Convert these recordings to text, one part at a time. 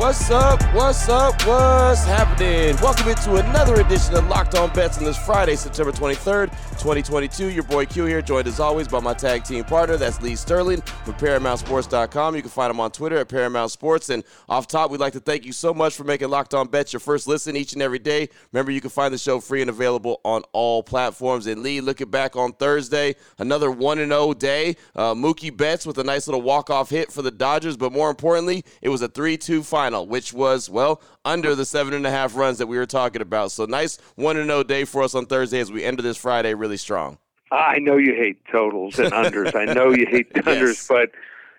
What's up? What's up? What's happening? Welcome into another edition of Locked On Bets on this Friday, September 23rd, 2022. Your boy Q here, joined as always by my tag team partner. That's Lee Sterling from ParamountSports.com. You can find him on Twitter at Paramount Sports. And off top, we'd like to thank you so much for making Locked On Bets your first listen each and every day. Remember, you can find the show free and available on all platforms. And Lee, looking back on Thursday, another 1 0 day. Uh, Mookie Betts with a nice little walk-off hit for the Dodgers, but more importantly, it was a 3-2 final, which was, well, under the seven and a half runs that we were talking about. So nice 1-0 day for us on Thursday as we ended this Friday really strong. I know you hate totals and unders. I know you hate unders, yes. but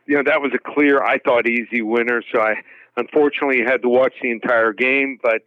you know that was a clear, I thought, easy winner. So I unfortunately had to watch the entire game, but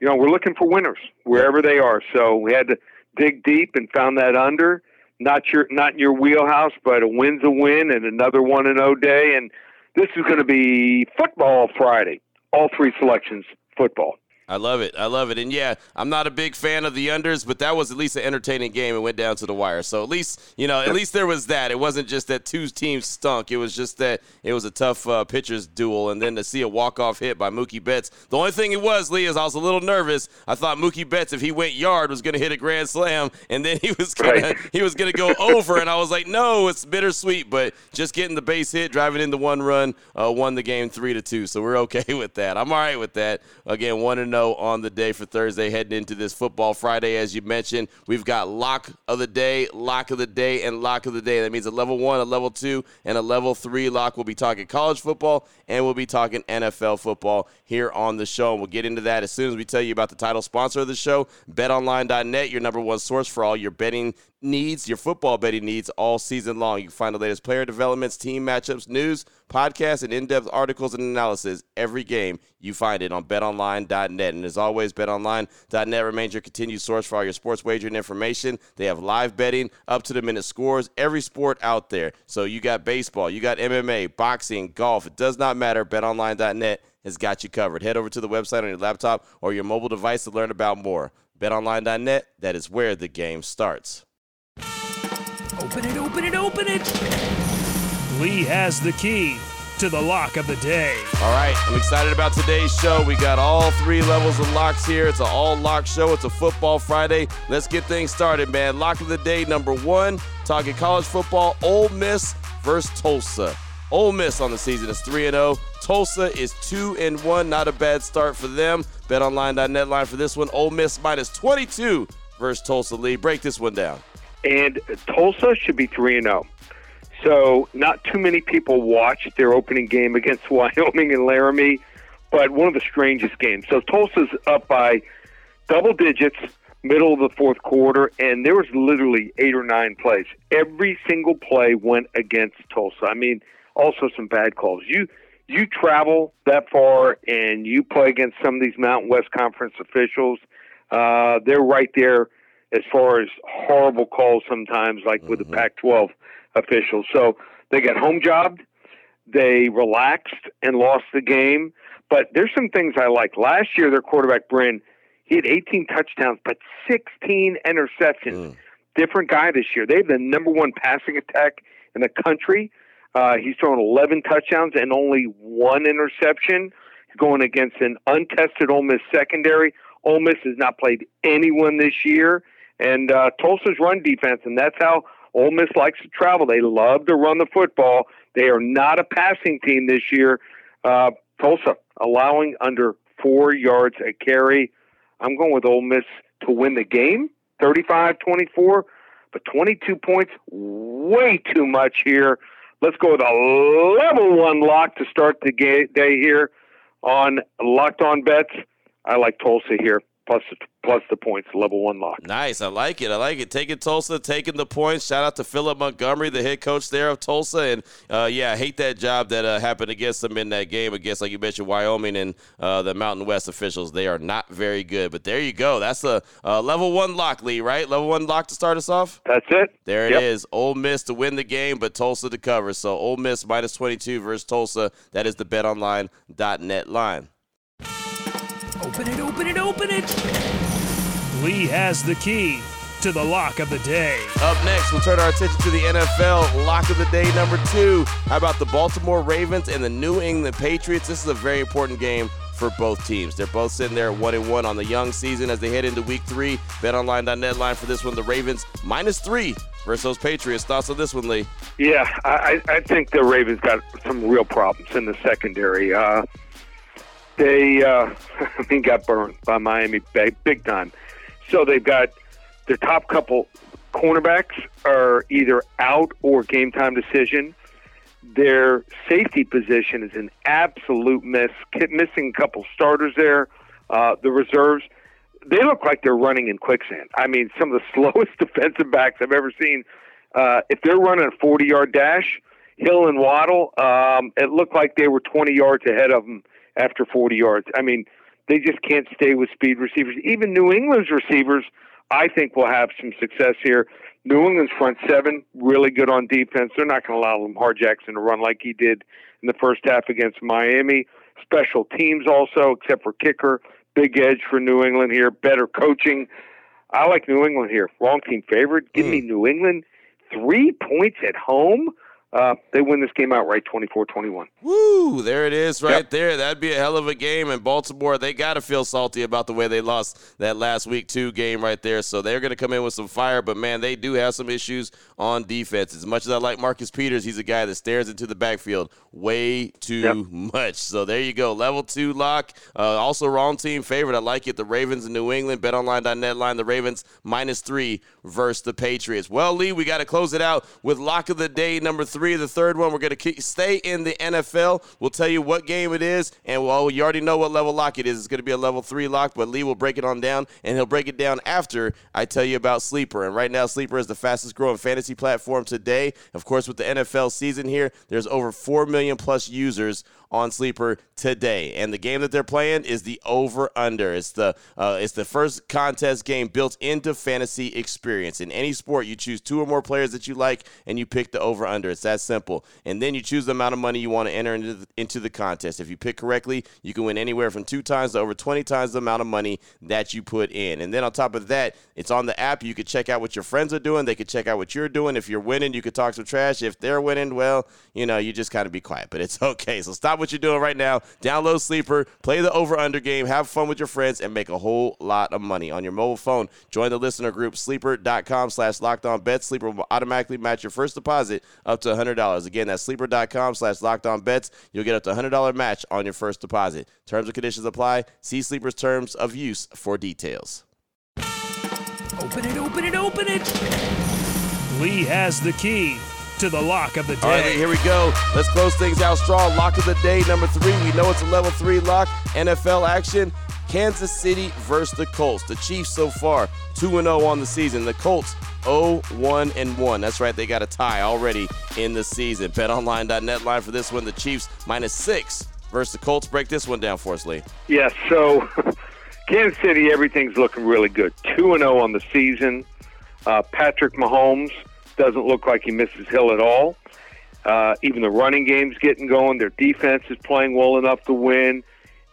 you know we're looking for winners wherever they are. So we had to dig deep and found that under not your not in your wheelhouse, but a win's a win and another one and O day. And this is going to be football Friday. All three selections football. I love it. I love it. And yeah, I'm not a big fan of the unders, but that was at least an entertaining game. It went down to the wire. So at least, you know, at least there was that. It wasn't just that two teams stunk. It was just that it was a tough uh, pitchers duel. And then to see a walk-off hit by Mookie Betts. The only thing it was, Lee, is I was a little nervous. I thought Mookie Betts, if he went yard, was going to hit a grand slam. And then he was going right. he was going to go over. And I was like, no, it's bittersweet. But just getting the base hit, driving into one run, uh, won the game 3 to two. So we're okay with that. I'm all right with that. Again, 1 to 0 on the day for Thursday heading into this football Friday. As you mentioned, we've got lock of the day, lock of the day, and lock of the day. That means a level one, a level two, and a level three lock. We'll be talking college football and we'll be talking NFL football here on the show. And we'll get into that as soon as we tell you about the title sponsor of the show, betonline.net, your number one source for all your betting needs, your football betting needs all season long. You can find the latest player developments, team matchups, news, podcasts, and in-depth articles and analysis every game. You find it on betonline.net. And as always, betonline.net remains your continued source for all your sports wagering information. They have live betting, up to the minute scores, every sport out there. So you got baseball, you got MMA, boxing, golf. It does not matter. betonline.net has got you covered. Head over to the website on your laptop or your mobile device to learn about more. BetOnline.net, that is where the game starts. Open it, open it, open it. Lee has the key to the lock of the day. All right, I'm excited about today's show. We got all three levels of locks here. It's an all lock show. It's a football Friday. Let's get things started, man. Lock of the day number one, talking college football, Ole Miss versus Tulsa. Ole Miss on the season is 3 0. Tulsa is 2 and 1. Not a bad start for them. BetOnline.net line for this one. Ole Miss minus 22 versus Tulsa Lee. Break this one down and Tulsa should be 3 and 0. So, not too many people watched their opening game against Wyoming and Laramie, but one of the strangest games. So, Tulsa's up by double digits, middle of the fourth quarter, and there was literally eight or nine plays. Every single play went against Tulsa. I mean, also some bad calls. You you travel that far and you play against some of these Mountain West Conference officials. Uh, they're right there as far as horrible calls sometimes, like mm-hmm. with the mm-hmm. Pac 12 officials. So they got home jobbed, they relaxed and lost the game. But there's some things I like. Last year, their quarterback, Brin, he had 18 touchdowns, but 16 interceptions. Mm. Different guy this year. They have the number one passing attack in the country. Uh, he's thrown 11 touchdowns and only one interception. He's going against an untested Ole Miss secondary. Ole Miss has not played anyone this year and uh, Tulsa's run defense, and that's how Ole Miss likes to travel. They love to run the football. They are not a passing team this year. Uh, Tulsa allowing under four yards a carry. I'm going with Ole Miss to win the game, 35-24, but 22 points, way too much here. Let's go with a level one lock to start the day here on Locked On Bets. I like Tulsa here plus plus the points, level one lock. Nice. I like it. I like it. Taking Tulsa, taking the points. Shout out to Philip Montgomery, the head coach there of Tulsa. And uh, yeah, I hate that job that uh, happened against them in that game against, like you mentioned, Wyoming and uh, the Mountain West officials. They are not very good. But there you go. That's a, level one lock, Lee, right? Level one lock to start us off? That's it. There it yep. is. Ole Miss to win the game, but Tulsa to cover. So Ole Miss minus 22 versus Tulsa. That is the betonline.net line. Open it, open it, open it. Lee has the key to the lock of the day. Up next, we'll turn our attention to the NFL lock of the day number two. How about the Baltimore Ravens and the New England Patriots? This is a very important game for both teams. They're both sitting there one and one on the young season as they head into week three. BetOnline.net line for this one. The Ravens minus three versus those Patriots. Thoughts on this one, Lee? Yeah, I, I think the Ravens got some real problems in the secondary. Uh, they, uh, I mean, got burned by Miami big, big time. So they've got their top couple cornerbacks are either out or game time decision. Their safety position is an absolute miss, missing a couple starters there. Uh, the reserves, they look like they're running in quicksand. I mean, some of the slowest defensive backs I've ever seen. Uh, if they're running a 40 yard dash, Hill and Waddle, um, it looked like they were 20 yards ahead of them after 40 yards. I mean, they just can't stay with speed receivers. Even New England's receivers, I think, will have some success here. New England's front seven, really good on defense. They're not going to allow Lamar Jackson to run like he did in the first half against Miami. Special teams also, except for kicker. Big edge for New England here. Better coaching. I like New England here. Wrong team favorite. Give mm. me hmm. New England. Three points at home uh, they win this game outright 24-21. Woo! There it is right yep. there. That'd be a hell of a game. And Baltimore, they got to feel salty about the way they lost that last week two game right there. So they're going to come in with some fire. But, man, they do have some issues on defense. As much as I like Marcus Peters, he's a guy that stares into the backfield way too yep. much. So there you go. Level two lock. Uh, also wrong team favorite. I like it. The Ravens in New England. BetOnline.net line. The Ravens minus three versus the Patriots. Well, Lee, we got to close it out with lock of the day number three three, the third one. We're going to stay in the NFL. We'll tell you what game it is, and well, you already know what level lock it is. It's going to be a level three lock, but Lee will break it on down, and he'll break it down after I tell you about Sleeper. And right now, Sleeper is the fastest growing fantasy platform today. Of course, with the NFL season here, there's over 4 million plus users on Sleeper today. And the game that they're playing is the over under. It's the uh, it's the first contest game built into fantasy experience. In any sport, you choose two or more players that you like, and you pick the over under. It's that simple. And then you choose the amount of money you want to enter into the, into the contest. If you pick correctly, you can win anywhere from two times to over 20 times the amount of money that you put in. And then on top of that, it's on the app. You can check out what your friends are doing. They can check out what you're doing. If you're winning, you can talk some trash. If they're winning, well, you know, you just kind of be quiet. But it's okay. So stop what you're doing right now. Download Sleeper, play the over under game, have fun with your friends, and make a whole lot of money on your mobile phone. Join the listener group sleeper.com slash locked on bets. Sleeper will automatically match your first deposit up to $100. Again, that's sleeper.com slash locked on bets. You'll get up to $100 match on your first deposit. Terms and conditions apply. See Sleeper's terms of use for details. Open it, open it, open it. Lee has the key to the lock of the day. All right, here we go. Let's close things out strong. Lock of the day, number three. We know it's a level three lock. NFL action. Kansas City versus the Colts. The Chiefs so far 2 0 on the season. The Colts 0 1 and 1. That's right, they got a tie already in the season. BetOnline.net line for this one. The Chiefs minus six versus the Colts. Break this one down for us, Lee. Yes, yeah, so Kansas City, everything's looking really good. 2 0 on the season. Uh, Patrick Mahomes doesn't look like he misses Hill at all. Uh, even the running game's getting going. Their defense is playing well enough to win.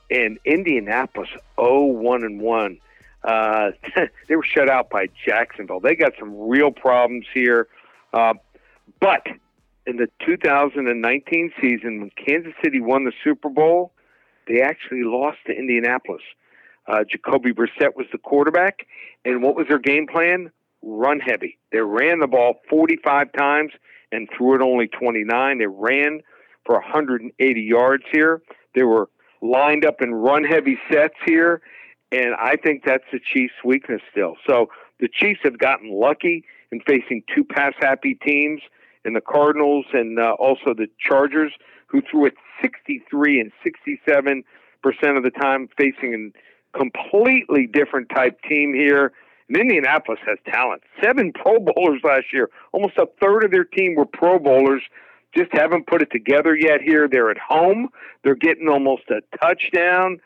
And Indianapolis, 0 1 and 1. Uh, they were shut out by Jacksonville. They got some real problems here. Uh, but in the 2019 season, when Kansas City won the Super Bowl, they actually lost to Indianapolis. Uh, Jacoby Brissett was the quarterback, and what was their game plan? Run heavy. They ran the ball 45 times and threw it only 29. They ran for 180 yards here. They were lined up in run heavy sets here, and I think that's the Chiefs' weakness still. So the Chiefs have gotten lucky in facing two pass happy teams in the Cardinals and uh, also the Chargers, who threw it 63 and 67 percent of the time, facing a completely different type team here. Indianapolis has talent. Seven Pro Bowlers last year. Almost a third of their team were Pro Bowlers. Just haven't put it together yet here. They're at home. They're getting almost a touchdown.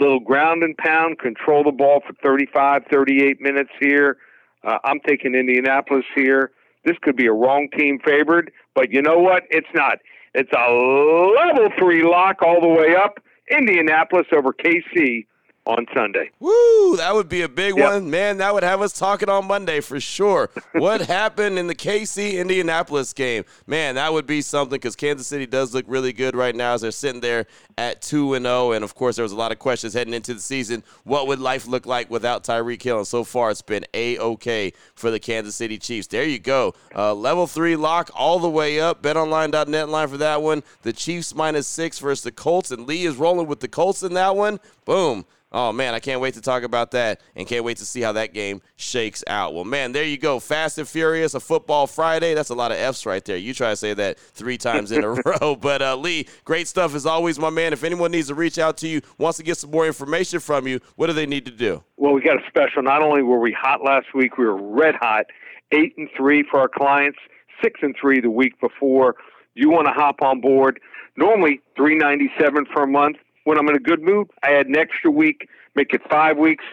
Little ground and pound, control the ball for 35, 38 minutes here. Uh, I'm taking Indianapolis here. This could be a wrong team favored, but you know what? It's not. It's a level three lock all the way up. Indianapolis over KC on Sunday. Woo! That would be a big yep. one. Man, that would have us talking on Monday for sure. what happened in the KC Indianapolis game? Man, that would be something because Kansas City does look really good right now as they're sitting there at 2 and 0. And of course, there was a lot of questions heading into the season. What would life look like without Tyreek Hill? And so far, it's been A OK for the Kansas City Chiefs. There you go. Uh, level three lock all the way up. BetOnline.net line for that one. The Chiefs minus six versus the Colts. And Lee is rolling with the Colts in that one. Boom. Oh man, I can't wait to talk about that and can't wait to see how that game shakes out. Well, man, there you go. Fast and Furious, a football Friday. That's a lot of F's right there. You try to say that three times in a row. But uh, Lee, great stuff as always, my man. If anyone needs to reach out to you, wants to get some more information from you, what do they need to do? Well, we got a special. Not only were we hot last week, we were red hot, eight and three for our clients, six and three the week before. You want to hop on board? Normally three ninety seven for a month when I'm in a good mood, I add an extra week, make it five weeks.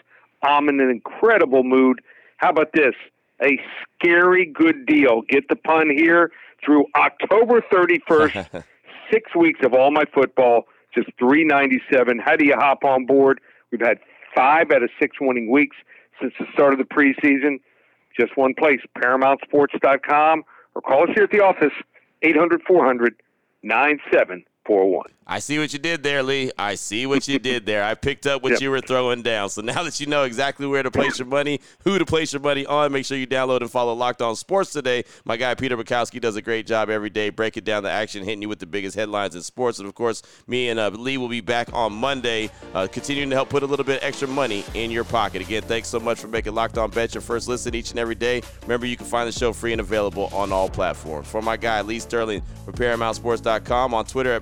I'm in an incredible mood. How about this? A scary good deal. Get the pun here through October 31st. six weeks of all my football, just 397. How do you hop on board? We've had five out of six winning weeks since the start of the preseason. Just one place, ParamountSports.com, or call us here at the office, 800 400 9741. I see what you did there, Lee. I see what you did there. I picked up what yep. you were throwing down. So now that you know exactly where to place your money, who to place your money on, make sure you download and follow Locked On Sports today. My guy Peter Bukowski does a great job every day breaking down the action, hitting you with the biggest headlines in sports. And of course, me and uh, Lee will be back on Monday, uh, continuing to help put a little bit extra money in your pocket. Again, thanks so much for making Locked On Bet your first listen each and every day. Remember, you can find the show free and available on all platforms. For my guy Lee Sterling from ParamountSports.com on Twitter at